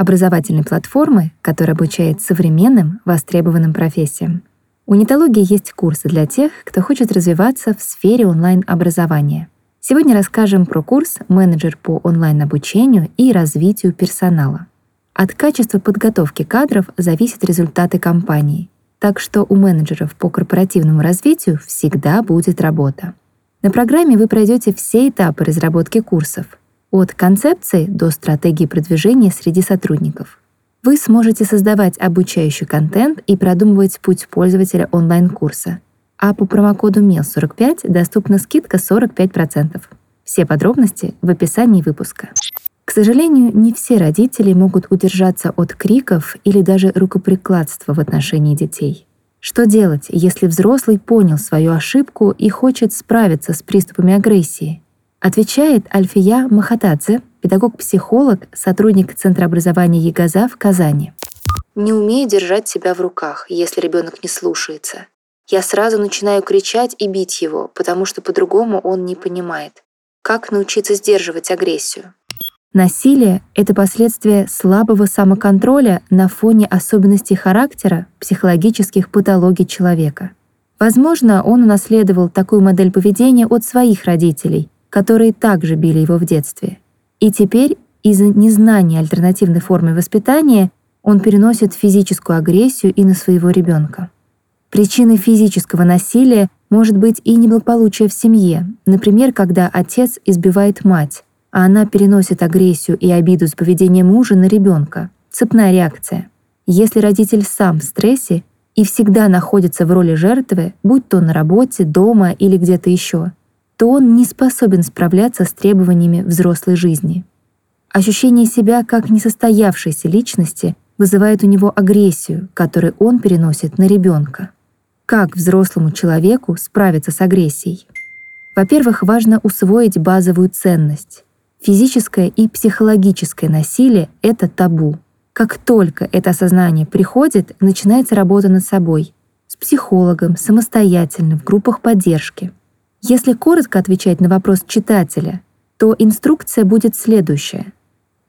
образовательной платформы, которая обучает современным, востребованным профессиям. У нетологии есть курсы для тех, кто хочет развиваться в сфере онлайн-образования. Сегодня расскажем про курс «Менеджер по онлайн-обучению и развитию персонала». От качества подготовки кадров зависят результаты компании, так что у менеджеров по корпоративному развитию всегда будет работа. На программе вы пройдете все этапы разработки курсов — от концепции до стратегии продвижения среди сотрудников. Вы сможете создавать обучающий контент и продумывать путь пользователя онлайн-курса. А по промокоду MEL45 доступна скидка 45%. Все подробности в описании выпуска. К сожалению, не все родители могут удержаться от криков или даже рукоприкладства в отношении детей. Что делать, если взрослый понял свою ошибку и хочет справиться с приступами агрессии? Отвечает Альфия Махатадзе, педагог-психолог, сотрудник Центра образования ЕГАЗа в Казани. Не умею держать себя в руках, если ребенок не слушается. Я сразу начинаю кричать и бить его, потому что по-другому он не понимает. Как научиться сдерживать агрессию? Насилие — это последствие слабого самоконтроля на фоне особенностей характера, психологических патологий человека. Возможно, он унаследовал такую модель поведения от своих родителей которые также били его в детстве. И теперь из-за незнания альтернативной формы воспитания он переносит физическую агрессию и на своего ребенка. Причиной физического насилия может быть и неблагополучие в семье, например, когда отец избивает мать, а она переносит агрессию и обиду с поведения мужа на ребенка. Цепная реакция. Если родитель сам в стрессе и всегда находится в роли жертвы, будь то на работе, дома или где-то еще, то он не способен справляться с требованиями взрослой жизни. Ощущение себя как несостоявшейся личности вызывает у него агрессию, которую он переносит на ребенка. Как взрослому человеку справиться с агрессией? Во-первых, важно усвоить базовую ценность. Физическое и психологическое насилие — это табу. Как только это осознание приходит, начинается работа над собой. С психологом, самостоятельно, в группах поддержки — если коротко отвечать на вопрос читателя, то инструкция будет следующая.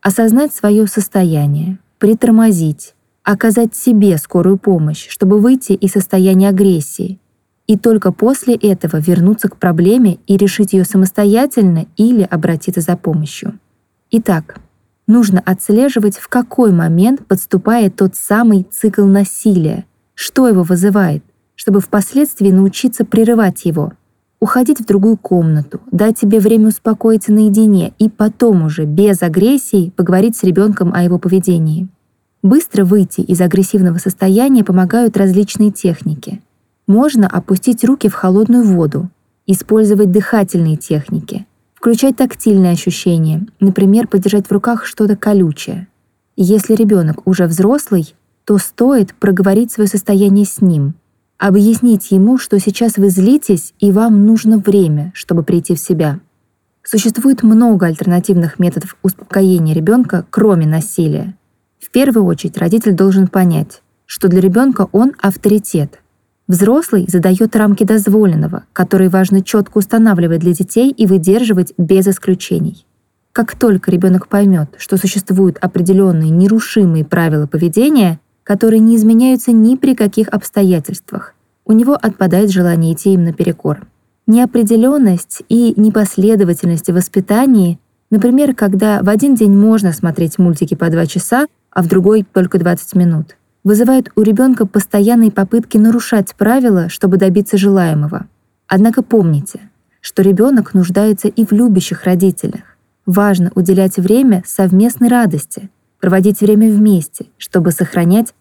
Осознать свое состояние, притормозить, оказать себе скорую помощь, чтобы выйти из состояния агрессии, и только после этого вернуться к проблеме и решить ее самостоятельно или обратиться за помощью. Итак, нужно отслеживать, в какой момент подступает тот самый цикл насилия, что его вызывает, чтобы впоследствии научиться прерывать его — уходить в другую комнату, дать себе время успокоиться наедине и потом уже, без агрессии, поговорить с ребенком о его поведении. Быстро выйти из агрессивного состояния помогают различные техники. Можно опустить руки в холодную воду, использовать дыхательные техники, включать тактильные ощущения, например, подержать в руках что-то колючее. Если ребенок уже взрослый, то стоит проговорить свое состояние с ним, Объяснить ему, что сейчас вы злитесь и вам нужно время, чтобы прийти в себя. Существует много альтернативных методов успокоения ребенка, кроме насилия. В первую очередь родитель должен понять, что для ребенка он авторитет. Взрослый задает рамки дозволенного, которые важно четко устанавливать для детей и выдерживать без исключений. Как только ребенок поймет, что существуют определенные нерушимые правила поведения, которые не изменяются ни при каких обстоятельствах. У него отпадает желание идти им наперекор. Неопределенность и непоследовательность в воспитании, например, когда в один день можно смотреть мультики по два часа, а в другой только 20 минут, вызывают у ребенка постоянные попытки нарушать правила, чтобы добиться желаемого. Однако помните, что ребенок нуждается и в любящих родителях. Важно уделять время совместной радости, проводить время вместе, чтобы сохранять